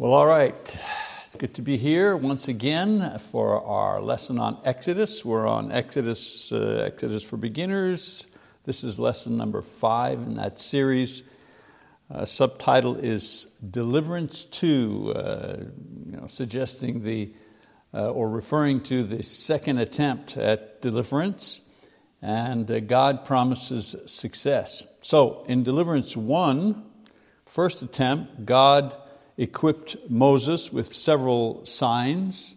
Well, all right. It's good to be here once again for our lesson on Exodus. We're on Exodus, uh, Exodus for Beginners. This is lesson number five in that series. Uh, subtitle is Deliverance 2, uh, you know, suggesting the, uh, or referring to the second attempt at deliverance. And uh, God promises success. So, in Deliverance 1, first attempt, God equipped Moses with several signs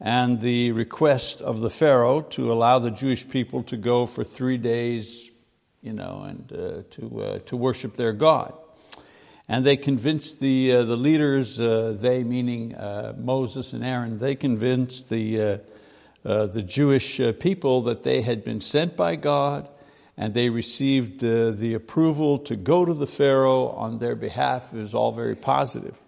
and the request of the Pharaoh to allow the Jewish people to go for three days you know, and uh, to, uh, to worship their God. And they convinced the, uh, the leaders, uh, they meaning uh, Moses and Aaron, they convinced the, uh, the Jewish people that they had been sent by God and they received uh, the approval to go to the Pharaoh on their behalf. It was all very positive.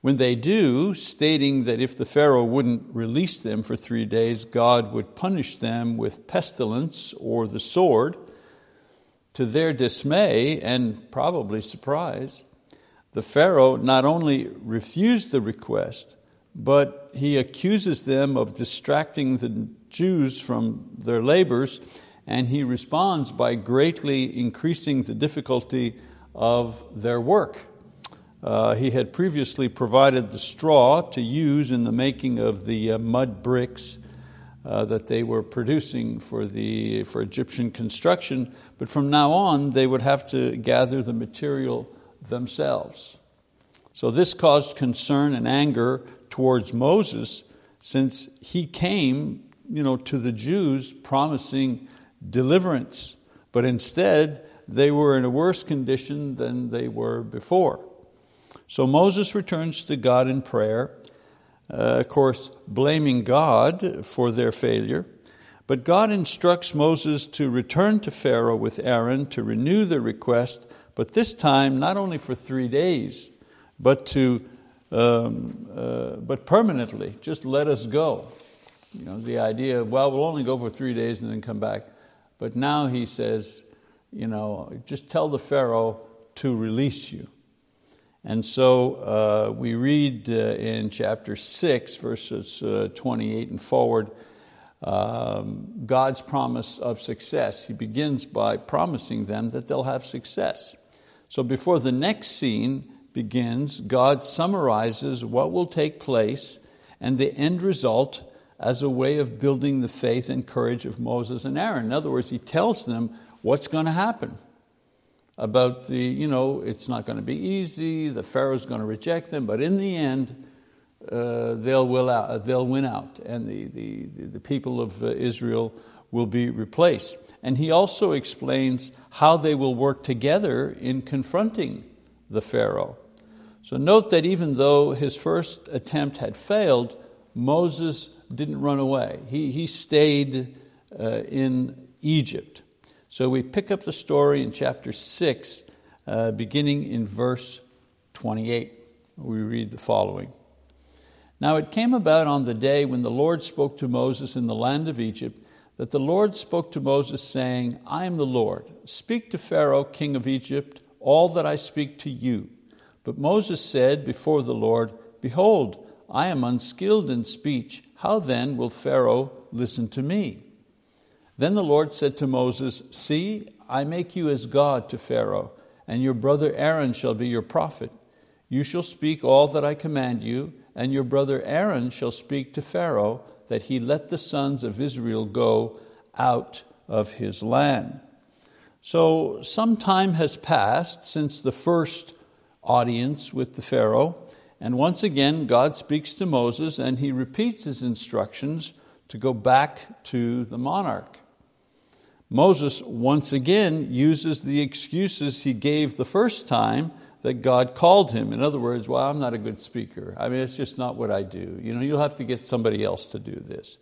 When they do, stating that if the Pharaoh wouldn't release them for three days, God would punish them with pestilence or the sword, to their dismay and probably surprise, the Pharaoh not only refused the request, but he accuses them of distracting the Jews from their labors and he responds by greatly increasing the difficulty of their work. Uh, he had previously provided the straw to use in the making of the uh, mud bricks uh, that they were producing for, the, for Egyptian construction, but from now on they would have to gather the material themselves. So this caused concern and anger towards Moses since he came you know, to the Jews promising deliverance, but instead they were in a worse condition than they were before. So Moses returns to God in prayer, uh, of course, blaming God for their failure. But God instructs Moses to return to Pharaoh with Aaron to renew the request, but this time not only for three days, but to um, uh, but permanently. Just let us go. You know, the idea, of, well, we'll only go for three days and then come back. But now he says, you know, just tell the Pharaoh to release you. And so uh, we read uh, in chapter 6, verses uh, 28 and forward, um, God's promise of success. He begins by promising them that they'll have success. So before the next scene begins, God summarizes what will take place and the end result as a way of building the faith and courage of Moses and Aaron. In other words, he tells them what's going to happen. About the, you know, it's not going to be easy, the Pharaoh's going to reject them, but in the end, uh, they'll, will out, they'll win out, and the, the, the people of uh, Israel will be replaced. And he also explains how they will work together in confronting the Pharaoh. So note that even though his first attempt had failed, Moses didn't run away. He, he stayed uh, in Egypt. So we pick up the story in chapter 6, uh, beginning in verse 28. We read the following. Now it came about on the day when the Lord spoke to Moses in the land of Egypt that the Lord spoke to Moses, saying, I am the Lord. Speak to Pharaoh, king of Egypt, all that I speak to you. But Moses said before the Lord, Behold, I am unskilled in speech how then will Pharaoh listen to me? Then the Lord said to Moses, See, I make you as God to Pharaoh, and your brother Aaron shall be your prophet. You shall speak all that I command you, and your brother Aaron shall speak to Pharaoh, that he let the sons of Israel go out of his land. So some time has passed since the first audience with the Pharaoh, and once again, God speaks to Moses and he repeats his instructions to go back to the monarch. Moses once again uses the excuses he gave the first time that God called him. In other words, well, I'm not a good speaker. I mean, it's just not what I do. You know, you'll have to get somebody else to do this.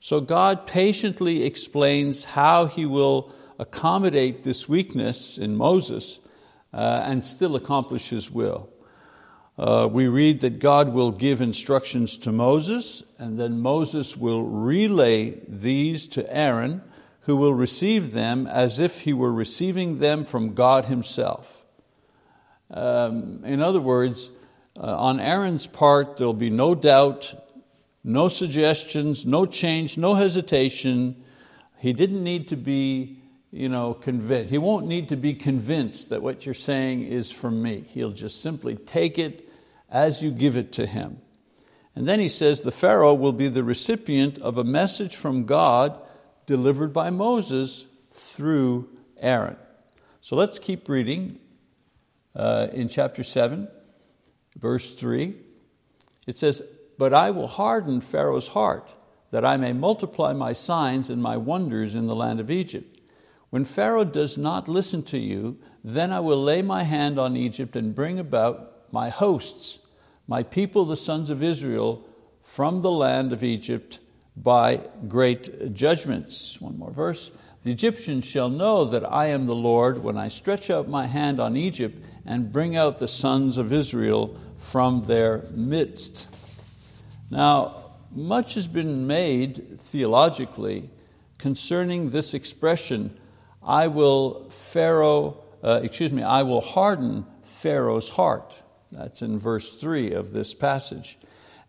So God patiently explains how he will accommodate this weakness in Moses uh, and still accomplish his will. Uh, we read that God will give instructions to Moses, and then Moses will relay these to Aaron, who will receive them as if he were receiving them from God Himself. Um, in other words, Uh, on Aaron's part, there'll be no doubt, no suggestions, no change, no hesitation. He didn't need to be you know, convinced. He won't need to be convinced that what you're saying is from me. He'll just simply take it as you give it to him. And then he says the Pharaoh will be the recipient of a message from God delivered by Moses through Aaron. So let's keep reading uh, in chapter 7, verse 3. It says, But I will harden Pharaoh's heart, that I may multiply my signs and my wonders in the land of Egypt. When Pharaoh does not listen to you, then I will lay my hand on Egypt and bring about my hosts, my people, the sons of Israel, from the land of Egypt by great judgments. One more verse. The Egyptians shall know that I am the Lord when I stretch out my hand on Egypt and bring out the sons of Israel from their midst. Now, much has been made theologically concerning this expression I will Pharaoh, uh, excuse me, I will harden Pharaoh's heart. That's in verse 3 of this passage.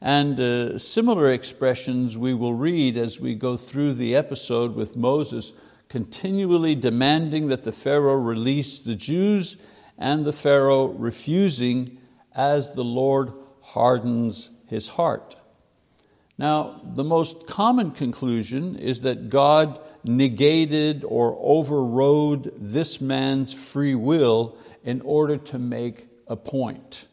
And uh, similar expressions we will read as we go through the episode with Moses continually demanding that the Pharaoh release the Jews and the Pharaoh refusing as the Lord hardens his heart. Now, the most common conclusion is that God negated or overrode this man's free will in order to make a point.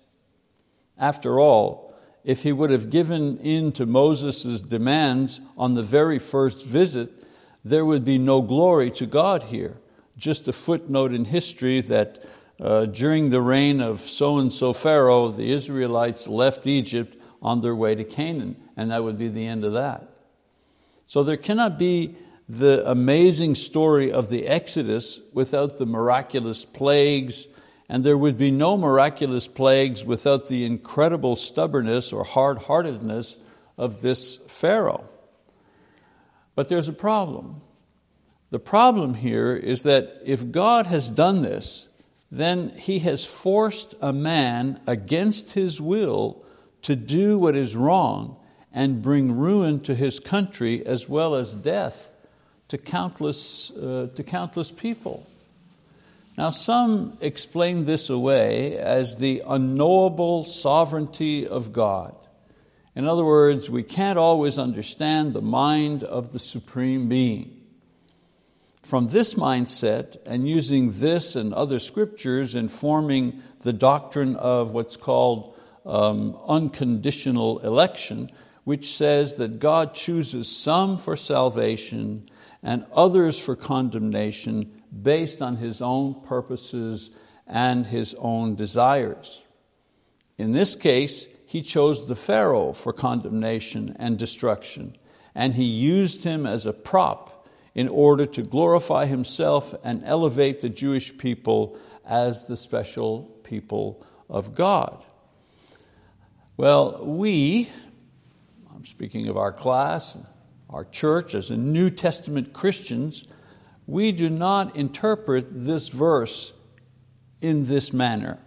After all, if he would have given in to Moses' demands on the very first visit, there would be no glory to God here. Just a footnote in history that uh, during the reign of so and so Pharaoh, the Israelites left Egypt on their way to Canaan, and that would be the end of that. So there cannot be the amazing story of the Exodus without the miraculous plagues, and there would be no miraculous plagues without the incredible stubbornness or hard heartedness of this Pharaoh. But there's a problem. The problem here is that if God has done this, then he has forced a man against his will to do what is wrong and bring ruin to his country as well as death to countless, uh, to countless people. Now, some explain this away as the unknowable sovereignty of God. In other words, we can't always understand the mind of the Supreme Being. From this mindset, and using this and other scriptures in forming the doctrine of what's called um, unconditional election, which says that God chooses some for salvation and others for condemnation based on his own purposes and his own desires. In this case, he chose the Pharaoh for condemnation and destruction, and he used him as a prop in order to glorify himself and elevate the Jewish people as the special people of God. Well, we, I'm speaking of our class, our church, as a New Testament Christians, we do not interpret this verse in this manner.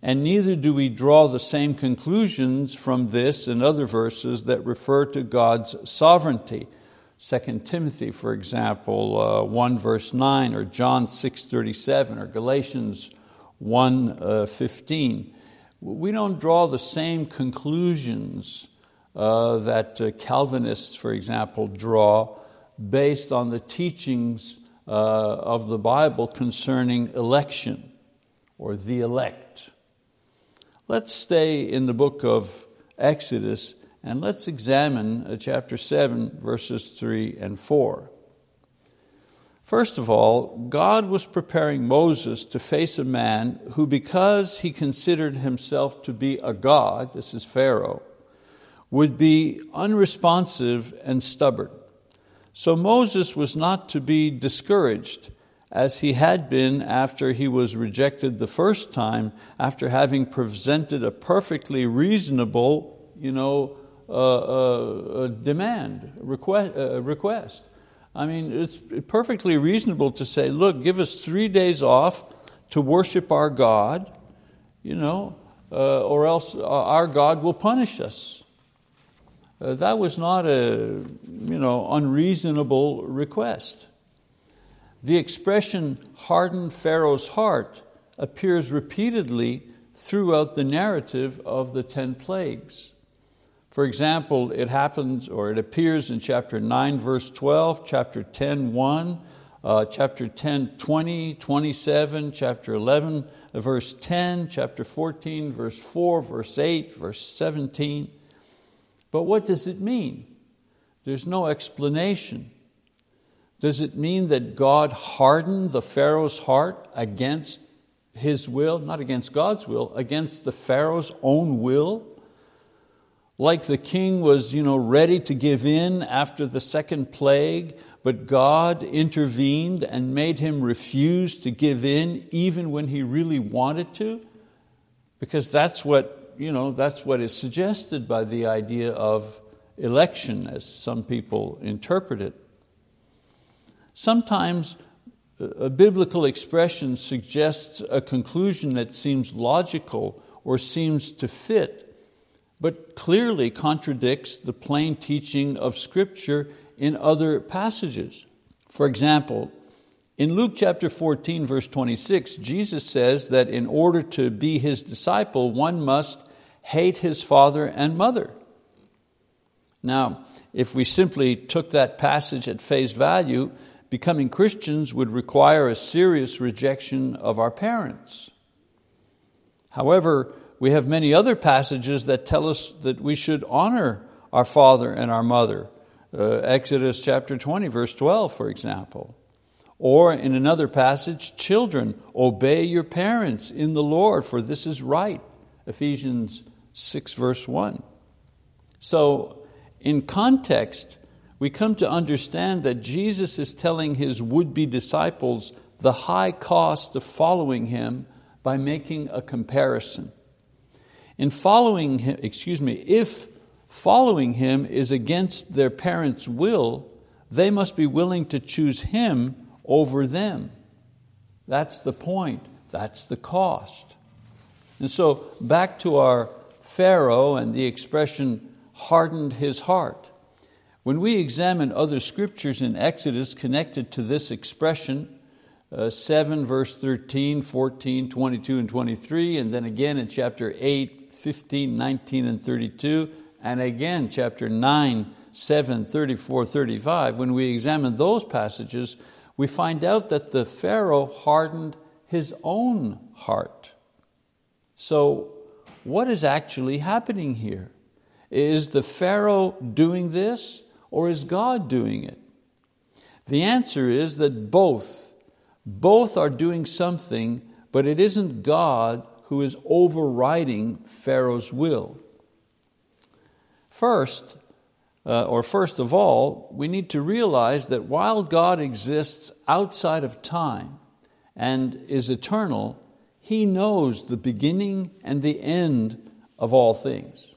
And neither do we draw the same conclusions from this and other verses that refer to God's sovereignty. 2 Timothy, for example, uh, 1 verse 9, or John 6 37, or Galatians 1 uh, 15. We don't draw the same conclusions uh, that uh, Calvinists, for example, draw based on the teachings uh, of the Bible concerning election or the elect. Let's stay in the book of Exodus and let's examine uh, chapter 7, verses 3 and 4. First of all, God was preparing Moses to face a man who, because he considered himself to be a God, this is Pharaoh, would be unresponsive and stubborn. So Moses was not to be discouraged as he had been after he was rejected the first time, after having presented a perfectly reasonable you know, uh, uh, demand, request, uh, request. I mean, it's perfectly reasonable to say, look, give us three days off to worship our God. You know, uh, or else our God will punish us. Uh, that was not a you know, unreasonable request. The expression hardened Pharaoh's heart appears repeatedly throughout the narrative of the ten plagues. For example, it happens or it appears in chapter 9, verse 12, chapter 10, 1, uh, chapter 10, 20, 27, chapter 11, verse 10, chapter 14, verse 4, verse 8, verse 17. But what does it mean? There's no explanation. Does it mean that God hardened the Pharaoh's heart against his will, not against God's will, against the Pharaoh's own will? Like the king was you know, ready to give in after the second plague, but God intervened and made him refuse to give in even when he really wanted to? Because that's what, you know, that's what is suggested by the idea of election, as some people interpret it. Sometimes uh, a biblical expression suggests a conclusion that seems logical or seems to fit, but clearly contradicts the plain teaching of Scripture in other passages. For example, in Luke chapter 14, verse 26, Jesus says that in order to be His disciple, one must hate his father and mother. Now, if we simply took that passage at face value, becoming Christians would require a serious rejection of our parents. However, we have many other passages that tell us that we should honor our father and our mother. Uh, Exodus chapter 20, verse 12, for example. Or in another passage, children, obey your parents in the Lord, for this is right. Ephesians 6, verse 1. So, in context, we come to understand that Jesus is telling his would be disciples the high cost of following him by making a comparison. In following him, excuse me, if following him is against their parents' will, they must be willing to choose him over them. That's the point, that's the cost. And so, back to our Pharaoh and the expression hardened his heart. When we examine other scriptures in Exodus connected to this expression, uh, 7 verse 13, 14, 22 and 23, and then again in chapter 8, 15, 19 and 32, and again chapter 9, 7, 34, 35, when we examine those passages, we find out that the Pharaoh hardened his own heart. So what is actually happening here? Is the Pharaoh doing this? or is God doing it? The answer is that both. Both are doing something, but it isn't God who is overriding Pharaoh's will. First, uh, or first of all, we need to realize that while God exists outside of time and is eternal, He knows the beginning and the end of all things.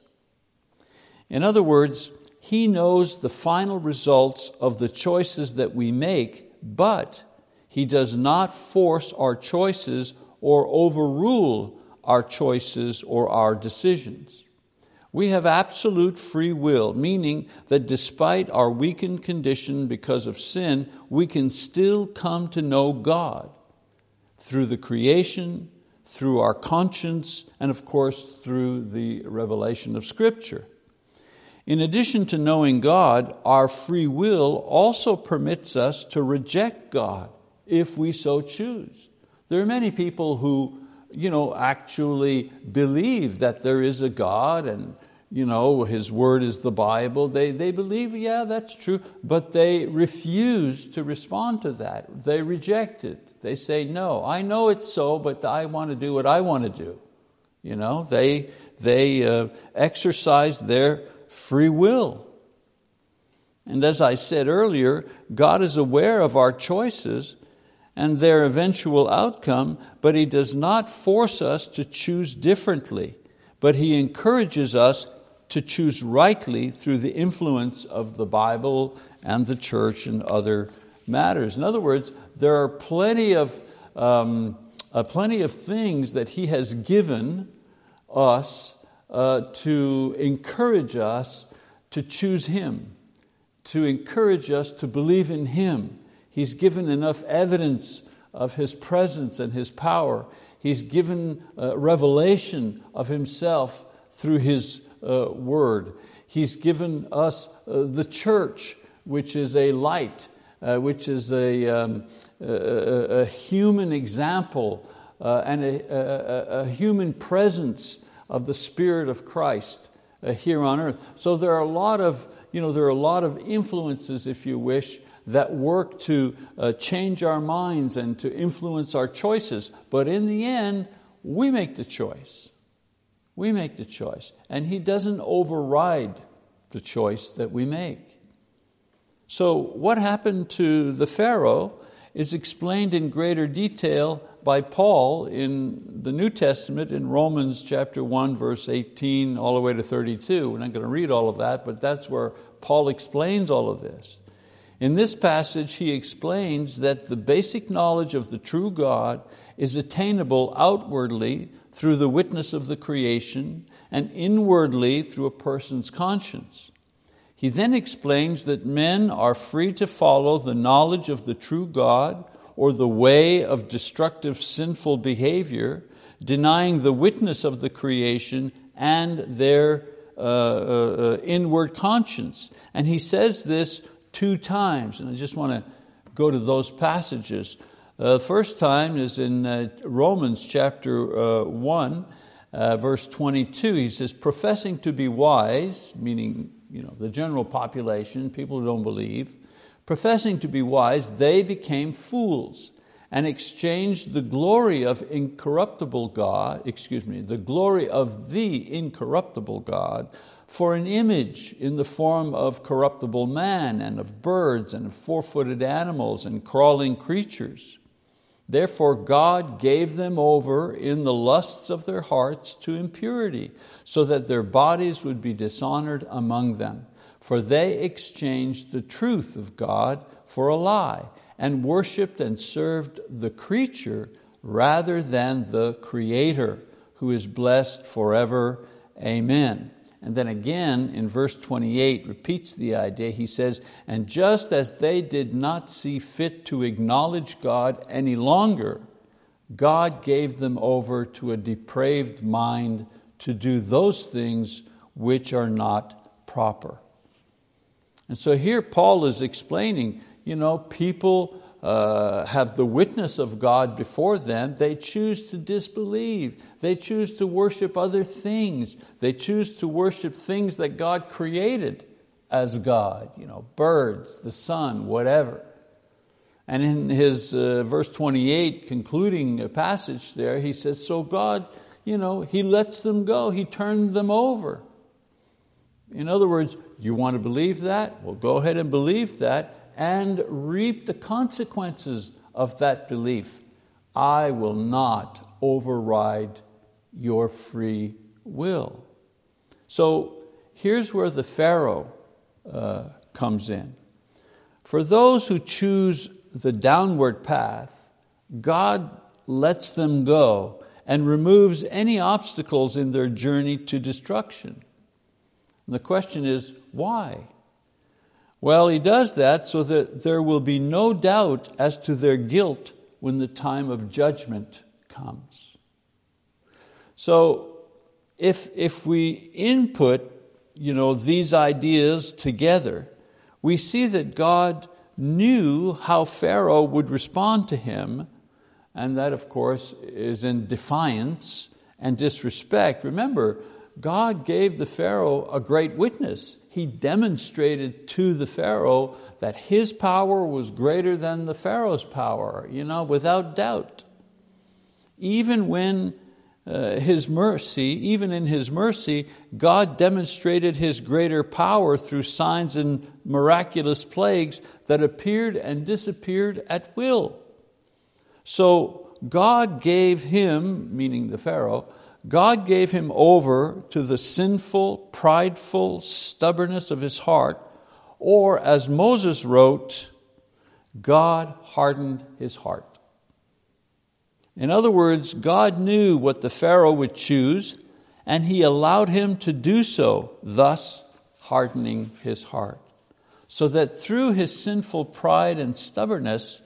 In other words, he knows the final results of the choices that we make, but He does not force our choices or overrule our choices or our decisions. We have absolute free will, meaning that despite our weakened condition because of sin, we can still come to know God through the creation, through our conscience, and of course through the revelation of Scripture. In addition to knowing God, our free will also permits us to reject God if we so choose. There are many people who you know, actually believe that there is a God and you know, His Word is the Bible. They, they believe, yeah, that's true, but they refuse to respond to that. They reject it. They say, no, I know it's so, but I want to do what I want to do. You know, they, they uh, exercise their free will. And as I said earlier, God is aware of our choices and their eventual outcome, but He does not force us to choose differently, but He encourages us to choose rightly through the influence of the Bible and the church and other matters. In other words, there are plenty of, um, uh, plenty of things that He has given us uh, to encourage us to choose Him, to encourage us to believe in Him. He's given enough evidence of His presence and His power. He's given uh, revelation of Himself through His uh, Word. He's given us uh, the church, which is a light, uh, which is a, um, a, a, human example uh, and a, a, human presence of the Spirit of Christ uh, here on earth. So there are a lot of, you know, there are a lot of influences, if you wish, that work to uh, change our minds and to influence our choices. But in the end, we make the choice. We make the choice. And He doesn't override the choice that we make. So, what happened to the Pharaoh is explained in greater detail by Paul in the New Testament in Romans chapter 1, verse 18, all the way to 32. We're not going to read all of that, but that's where Paul explains all of this. In this passage, he explains that the basic knowledge of the true God is attainable outwardly through the witness of the creation and inwardly through a person's conscience. He then explains that men are free to follow the knowledge of the true God or the way of destructive sinful behavior, denying the witness of the creation and their uh, uh, uh inward conscience. And he says this two times, and I just want to go to those passages. Uh, the first time is in uh, Romans chapter uh, 1, uh, verse 22. He says, professing to be wise, meaning you know, the general population, people who don't believe, professing to be wise, they became fools and exchanged the glory of incorruptible God, excuse me, the glory of the incorruptible God for an image in the form of corruptible man and of birds and of four-footed animals and crawling creatures. Therefore, God gave them over in the lusts of their hearts to impurity, so that their bodies would be dishonored among them. For they exchanged the truth of God for a lie, and worshiped and served the creature rather than the Creator, who is blessed forever. Amen. And then again in verse 28 repeats the idea. He says, And just as they did not see fit to acknowledge God any longer, God gave them over to a depraved mind to do those things which are not proper. And so here Paul is explaining, you know, people uh, have the witness of God before them, they choose to disbelieve. They choose to worship other things. They choose to worship things that God created as God, you know, birds, the sun, whatever. And in his uh, verse 28 concluding passage there, he says, So God, you know, He lets them go, He turned them over. In other words, you want to believe that? Well, go ahead and believe that and reap the consequences of that belief. I will not override your free will. So here's where the Pharaoh uh, comes in. For those who choose the downward path, God lets them go and removes any obstacles in their journey to destruction. And the question is, why? Well, he does that so that there will be no doubt as to their guilt when the time of judgment comes. So, if, if we input you know, these ideas together, we see that God knew how Pharaoh would respond to him, and that, of course, is in defiance and disrespect. Remember, God gave the Pharaoh a great witness he demonstrated to the Pharaoh that his power was greater than the Pharaoh's power, you know, without doubt. Even when uh, his mercy, even in his mercy, God demonstrated his greater power through signs and miraculous plagues that appeared and disappeared at will. So God gave him, meaning the Pharaoh, God gave him over to the sinful, prideful stubbornness of his heart, or as Moses wrote, God hardened his heart. In other words, God knew what the Pharaoh would choose, and he allowed him to do so, thus hardening his heart, so that through his sinful pride and stubbornness,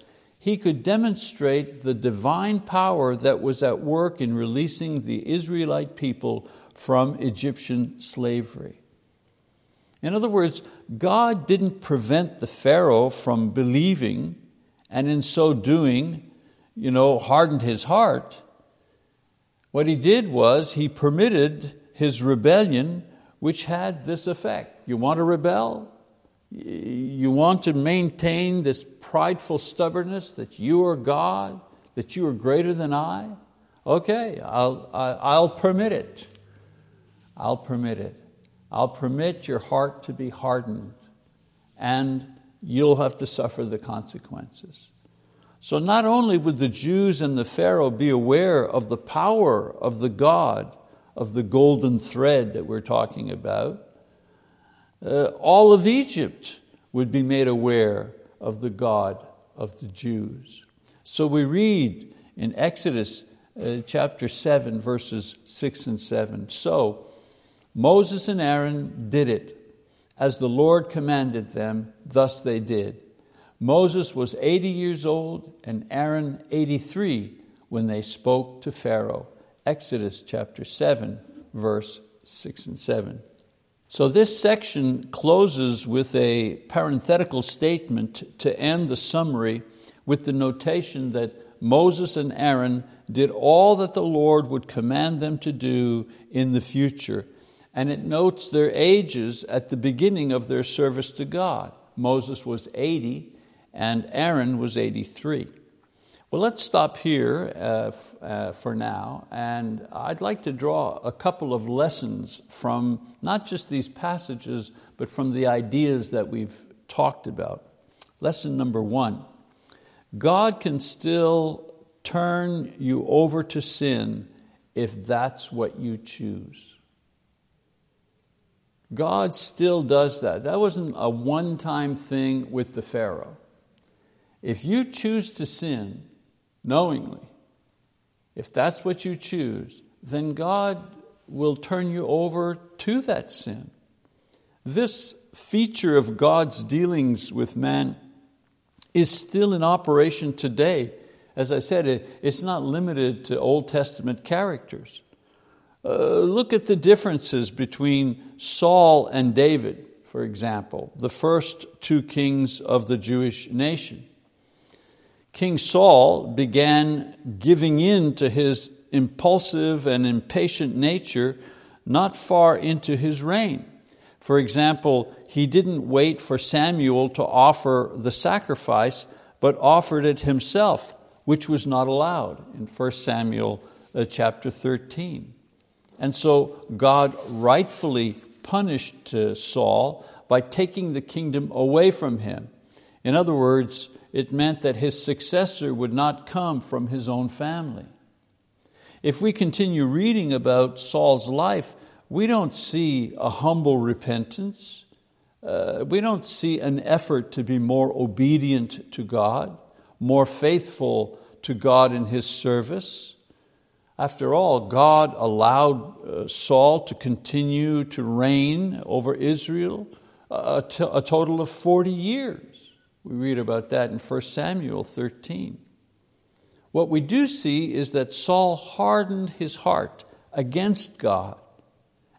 he could demonstrate the divine power that was at work in releasing the Israelite people from Egyptian slavery. In other words, God didn't prevent the Pharaoh from believing, and in so doing, you know, hardened his heart. What he did was he permitted his rebellion, which had this effect. You want to rebel? You want to maintain this prideful stubbornness that you are God, that you are greater than I? Okay, I'll, I'll permit it. I'll permit it. I'll permit your heart to be hardened, and you'll have to suffer the consequences. So, not only would the Jews and the Pharaoh be aware of the power of the God of the golden thread that we're talking about, uh, all of Egypt would be made aware of the God of the Jews. So we read in Exodus uh, chapter 7, verses 6 and 7. So Moses and Aaron did it as the Lord commanded them, thus they did. Moses was 80 years old and Aaron 83 when they spoke to Pharaoh. Exodus chapter 7, verse 6 and 7. So this section closes with a parenthetical statement to end the summary with the notation that Moses and Aaron did all that the Lord would command them to do in the future. And it notes their ages at the beginning of their service to God. Moses was 80 and Aaron was 83. Well, let's stop here uh, uh, for now, and I'd like to draw a couple of lessons from not just these passages, but from the ideas that we've talked about. Lesson number one God can still turn you over to sin if that's what you choose. God still does that. That wasn't a one time thing with the Pharaoh. If you choose to sin, knowingly, if that's what you choose, then God will turn you over to that sin. This feature of God's dealings with man is still in operation today. As I said, it's not limited to Old Testament characters. Uh, look at the differences between Saul and David, for example, the first two kings of the Jewish nation. King Saul began giving in to his impulsive and impatient nature not far into his reign. For example, he didn't wait for Samuel to offer the sacrifice, but offered it himself, which was not allowed in 1 Samuel uh, chapter 13. And so God rightfully punished uh, Saul by taking the kingdom away from him. In other words, it meant that his successor would not come from his own family. If we continue reading about Saul's life, we don't see a humble repentance. Uh, we don't see an effort to be more obedient to God, more faithful to God in his service. After all, God allowed uh, Saul to continue to reign over Israel a, t- a total of 40 years. We read about that in 1 Samuel 13. What we do see is that Saul hardened his heart against God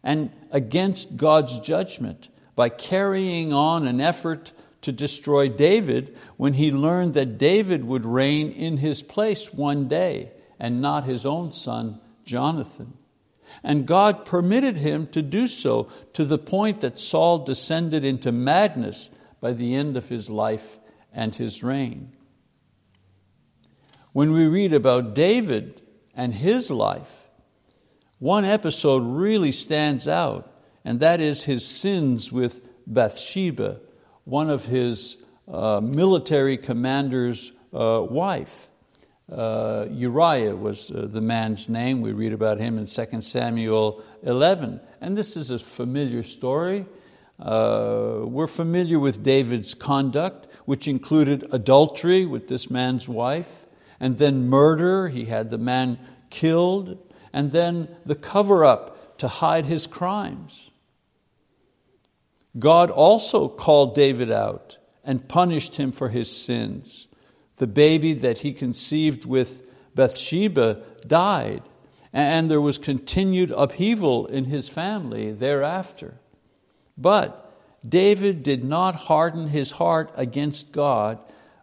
and against God's judgment by carrying on an effort to destroy David when he learned that David would reign in his place one day and not his own son, Jonathan. And God permitted him to do so to the point that Saul descended into madness by the end of his life and his reign. When we read about David and his life, one episode really stands out, and that is his sins with Bathsheba, one of his uh, military commander's uh, wife. Uh, Uriah was uh, the man's name. We read about him in 2 Samuel 11. And this is a familiar story. Uh, we're familiar with David's conduct, which included adultery with this man's wife, and then murder. He had the man killed, and then the cover up to hide his crimes. God also called David out and punished him for his sins. The baby that he conceived with Bathsheba died, and there was continued upheaval in his family thereafter. But David did not harden his heart against God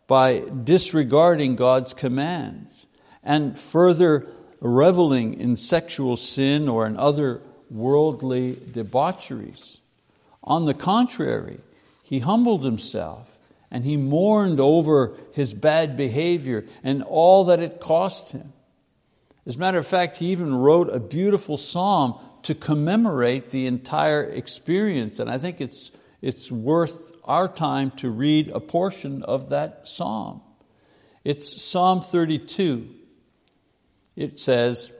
by disregarding God's commands and further reveling in sexual sin or in other worldly debaucheries. On the contrary, he humbled himself and he mourned over his bad behavior and all that it cost him. As a matter of fact, he even wrote a beautiful psalm to commemorate the entire experience, and I think it's, it's worth our time to read a portion of that psalm. It's Psalm 32 it says,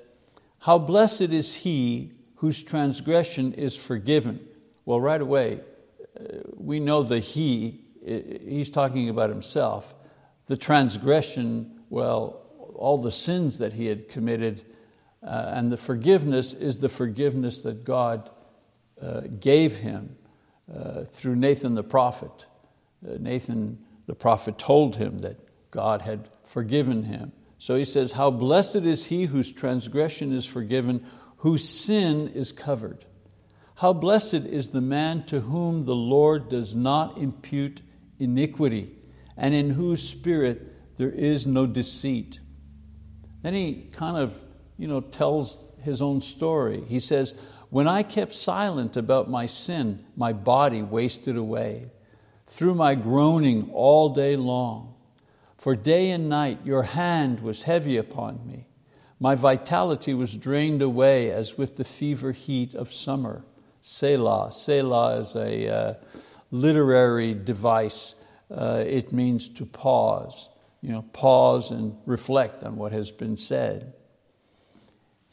How blessed is he whose transgression is forgiven. Well, right away, uh, we know the he, he's talking about himself. The transgression, well, all the sins that he had committed, uh, and the forgiveness is the forgiveness that God uh, gave him uh, through Nathan the prophet. Uh, Nathan the prophet told him that God had forgiven him. So he says, How blessed is he whose transgression is forgiven, whose sin is covered. How blessed is the man to whom the Lord does not impute iniquity, and in whose spirit there is no deceit. Then he kind of you know, tells his own story. He says, When I kept silent about my sin, my body wasted away through my groaning all day long. For day and night your hand was heavy upon me. My vitality was drained away as with the fever heat of summer. Selah. Selah is a uh, literary device. Uh, it means to pause. You know, pause and reflect on what has been said.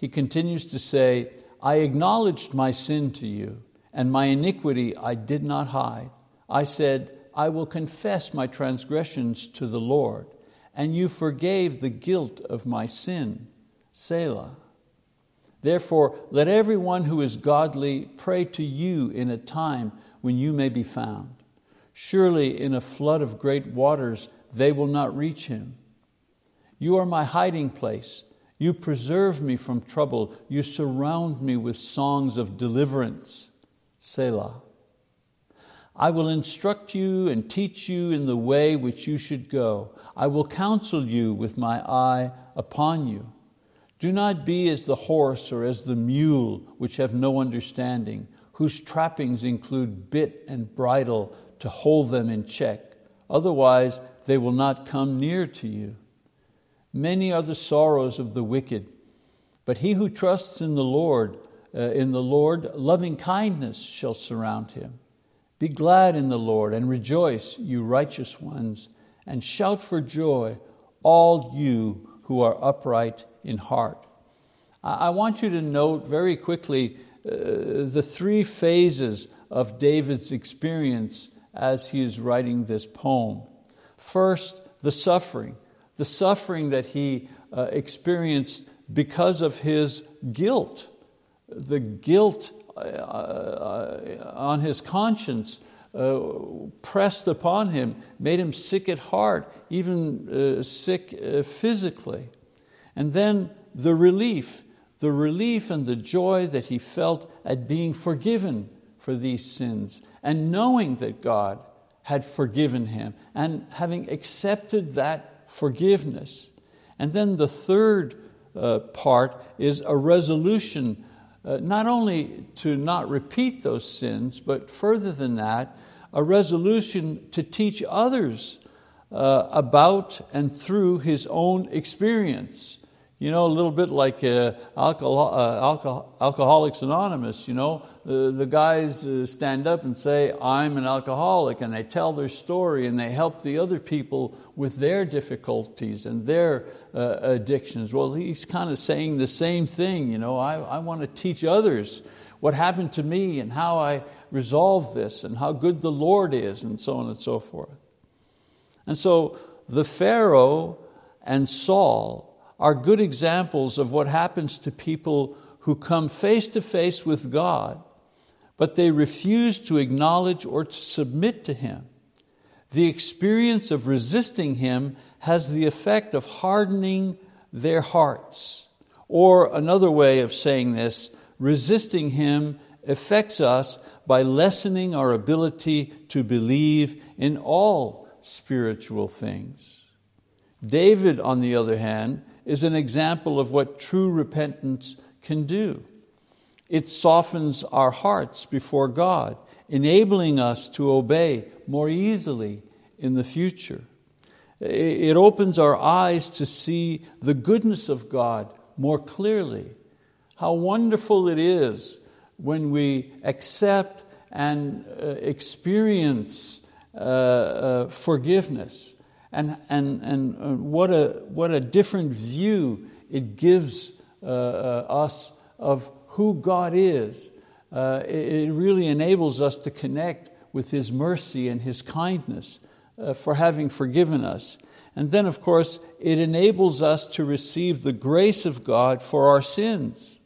He continues to say, I acknowledged my sin to you, and my iniquity I did not hide. I said, I will confess my transgressions to the Lord, and you forgave the guilt of my sin. Selah. Therefore, let everyone who is godly pray to you in a time when you may be found. Surely in a flood of great waters they will not reach him. You are my hiding place. You preserve me from trouble. You surround me with songs of deliverance. Selah. I will instruct you and teach you in the way which you should go. I will counsel you with my eye upon you. Do not be as the horse or as the mule, which have no understanding, whose trappings include bit and bridle to hold them in check. Otherwise, they will not come near to you. Many are the sorrows of the wicked, but he who trusts in the Lord, uh, in the Lord, loving kindness shall surround him. Be glad in the Lord and rejoice, you righteous ones, and shout for joy, all you who are upright in heart. I want you to note very quickly uh, the three phases of David's experience as he is writing this poem. First, the suffering, the suffering that he uh, experienced because of his guilt, the guilt uh, on his conscience uh, pressed upon him, made him sick at heart, even uh, sick uh, physically. And then the relief, the relief and the joy that he felt at being forgiven for these sins and knowing that God had forgiven him and having accepted that forgiveness. And then the third uh, part is a resolution uh, not only to not repeat those sins, but further than that, a resolution to teach others uh, about and through his own experience. You know, a little bit like uh, alcohol, uh, alcohol, Alcoholics Anonymous, you know, the, the guys uh, stand up and say, I'm an alcoholic, and they tell their story and they help the other people with their difficulties and their uh, addictions. Well, he's kind of saying the same thing, you know, I, I want to teach others what happened to me and how I resolved this and how good the Lord is and so on and so forth. And so the Pharaoh and Saul are good examples of what happens to people who come face to face with God, but they refuse to acknowledge or to submit to Him. The experience of resisting Him has the effect of hardening their hearts. Or another way of saying this, resisting Him affects us by lessening our ability to believe in all spiritual things. David, on the other hand, is an example of what true repentance can do. It softens our hearts before God, enabling us to obey more easily in the future. It opens our eyes to see the goodness of God more clearly. How wonderful it is when we accept and uh, experience uh, uh, forgiveness. And, and, and uh, what, a, what a different view it gives uh, uh, us of who God is. It, it really enables us to connect with His mercy and His kindness for having forgiven us. And then, of course, it enables us to receive the grace of God for our sins.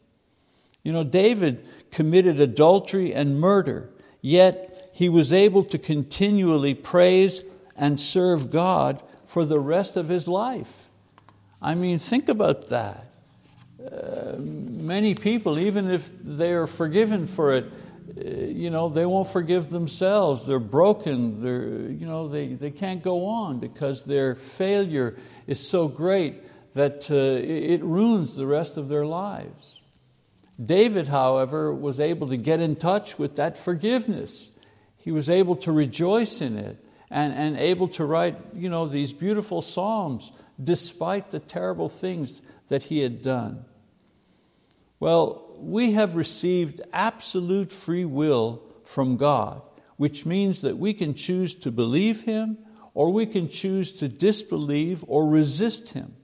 You know, David committed adultery and murder, yet he was able to continually praise and serve God for the rest of his life. I mean, think about that. Uh, many people, even if they're forgiven for it, uh, you know, they won't forgive themselves. They're broken. They're, you know, they, they can't go on because their failure is so great that uh, it ruins the rest of their lives. David, however, was able to get in touch with that forgiveness. He was able to rejoice in it and, and able to write you know, these beautiful psalms despite the terrible things that he had done. Well, we have received absolute free will from God, which means that we can choose to believe Him or we can choose to disbelieve or resist Him.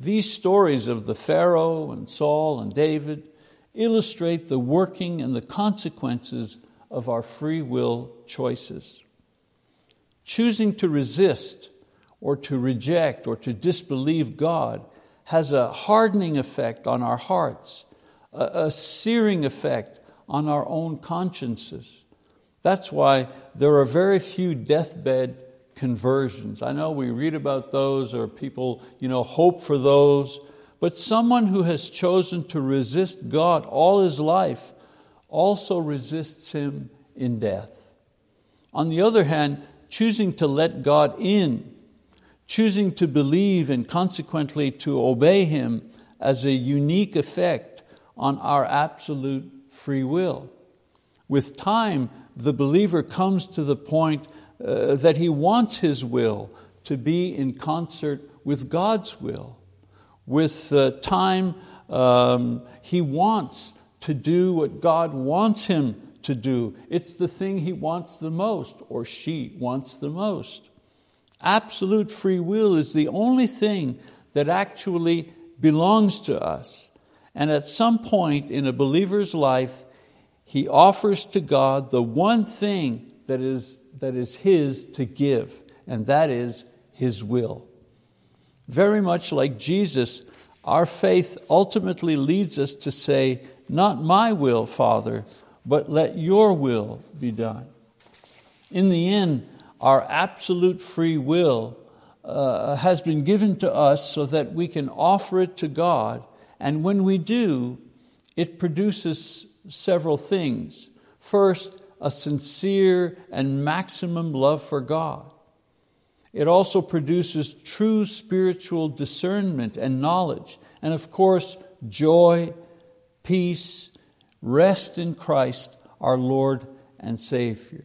These stories of the Pharaoh and Saul and David illustrate the working and the consequences of our free will choices. Choosing to resist or to reject or to disbelieve God has a hardening effect on our hearts a, a searing effect on our own consciences. That's why there are very few deathbed conversions. I know we read about those or people you know, hope for those, but someone who has chosen to resist God all his life also resists Him in death. On the other hand, choosing to let God in, choosing to believe and consequently to obey Him as a unique effect on our absolute free will. With time, the believer comes to the point uh, that he wants his will to be in concert with God's will. With uh, time, um, he wants to do what God wants him to do. It's the thing he wants the most, or she wants the most. Absolute free will is the only thing that actually belongs to us. And at some point in a believer's life, he offers to God the one thing that is, that is his to give, and that is his will. Very much like Jesus, our faith ultimately leads us to say, Not my will, Father, but let your will be done. In the end, our absolute free will uh, has been given to us so that we can offer it to God and when we do, it produces several things. First, a sincere and maximum love for God. It also produces true spiritual discernment and knowledge, and of course, joy, peace, rest in Christ, our Lord and Savior.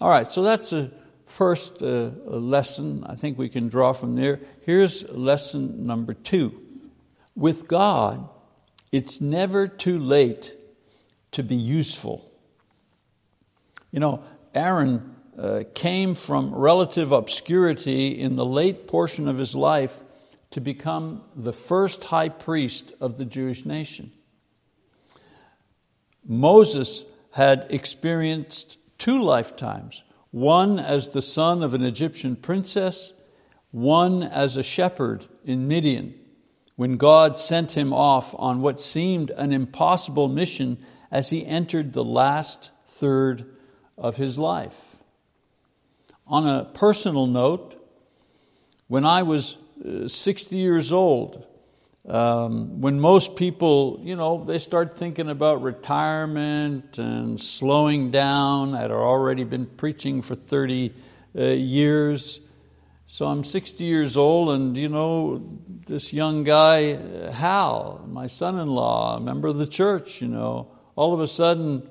All right, so that's a first uh, lesson I think we can draw from there. Here's lesson number two. With God, it's never too late to be useful. You know, Aaron uh, came from relative obscurity in the late portion of his life to become the first high priest of the Jewish nation. Moses had experienced two lifetimes one as the son of an Egyptian princess, one as a shepherd in Midian when God sent him off on what seemed an impossible mission as he entered the last third of his life. On a personal note, when I was uh, 60 years old, um, when most people, you know, they start thinking about retirement and slowing down, are already been preaching for 30 uh, years. So I'm 60 years old, and you know, this young guy, Hal, my son-in-law, a member of the church, you know, all of a sudden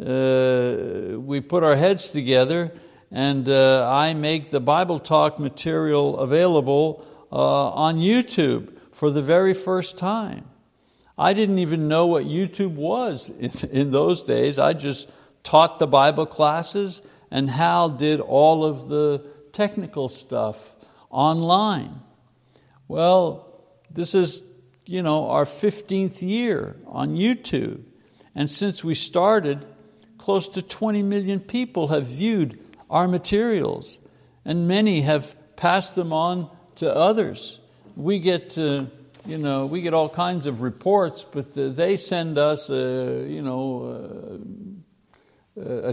uh, we put our heads together, and uh, I make the Bible Talk material available uh, on YouTube for the very first time. I didn't even know what YouTube was in, in those days. I just taught the Bible classes, and Hal did all of the technical stuff online. Well, this is you know, our 15th year on YouTube. And since we started, close to 20 million people have viewed our materials, and many have passed them on to others we get, uh, you know, we get all kinds of reports, but they send us, you know,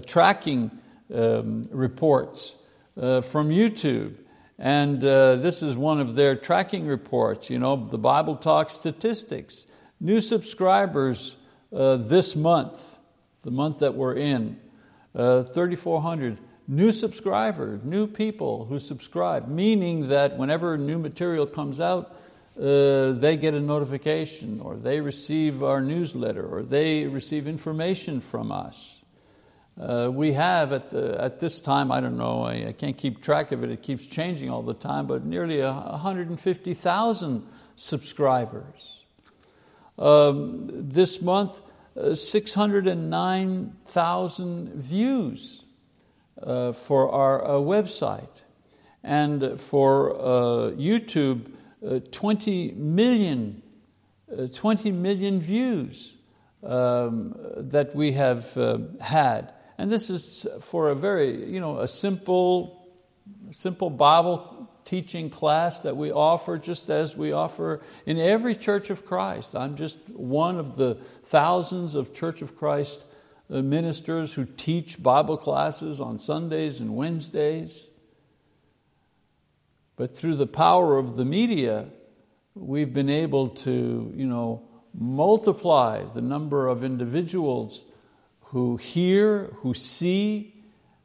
tracking um, reports uh, from YouTube. And uh, this is one of their tracking reports, you know, the Bible Talk statistics. New subscribers uh, this month, the month that we're in, 3,400 new subscribers, new people who subscribe, meaning that whenever new material comes out, uh, they get a notification or they receive our newsletter or they receive information from us. Uh, we have at, the, at this time, I don't know, I, I, can't keep track of it, it keeps changing all the time, but nearly 150,000 subscribers. Um, this month, uh, 609,000 views for our uh, website. And for uh, YouTube, 20 million, 20 million views um, that we have had. And this is for a very, you know, a simple, simple Bible teaching class that we offer just as we offer in every Church of Christ. I'm just one of the thousands of Church of Christ uh, ministers who teach Bible classes on Sundays and Wednesdays. But through the power of the media, we've been able to you know, multiply the number of individuals who hear, who see,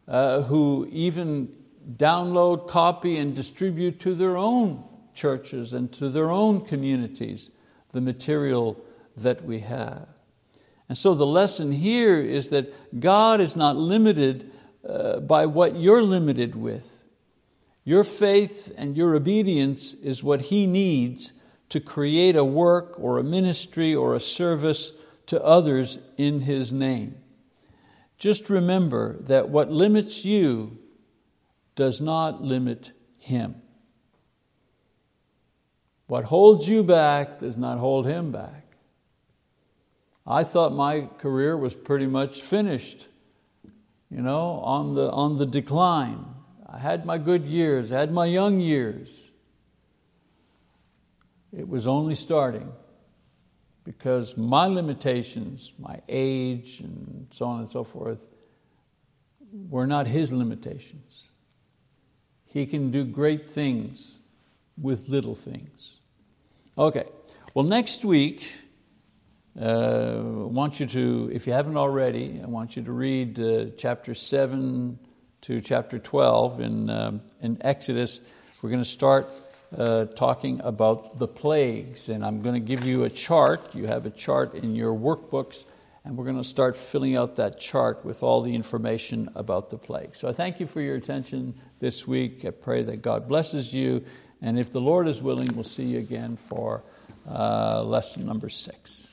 uh, who even download, copy, and distribute to their own churches and to their own communities the material that we have. And so the lesson here is that God is not limited uh, by what you're limited with. Your faith and your obedience is what He needs to create a work or a ministry or a service to others in His name. Just remember that what limits you does not limit Him. What holds you back does not hold Him back. I thought my career was pretty much finished, you know, on the, on the decline. I had my good years, I had my young years. It was only starting because my limitations, my age, and so on and so forth, were not his limitations. He can do great things with little things. Okay, well, next week, uh, want you to, if you haven't already, I want you to read uh, chapter 7 to chapter 12 in, um, in Exodus. We're going to start uh, talking about the plagues, and I'm going to give you a chart. You have a chart in your workbooks, and we're going to start filling out that chart with all the information about the plagues. So I thank you for your attention this week. I pray that God blesses you, and if the Lord is willing, we'll see you again for uh, lesson number six.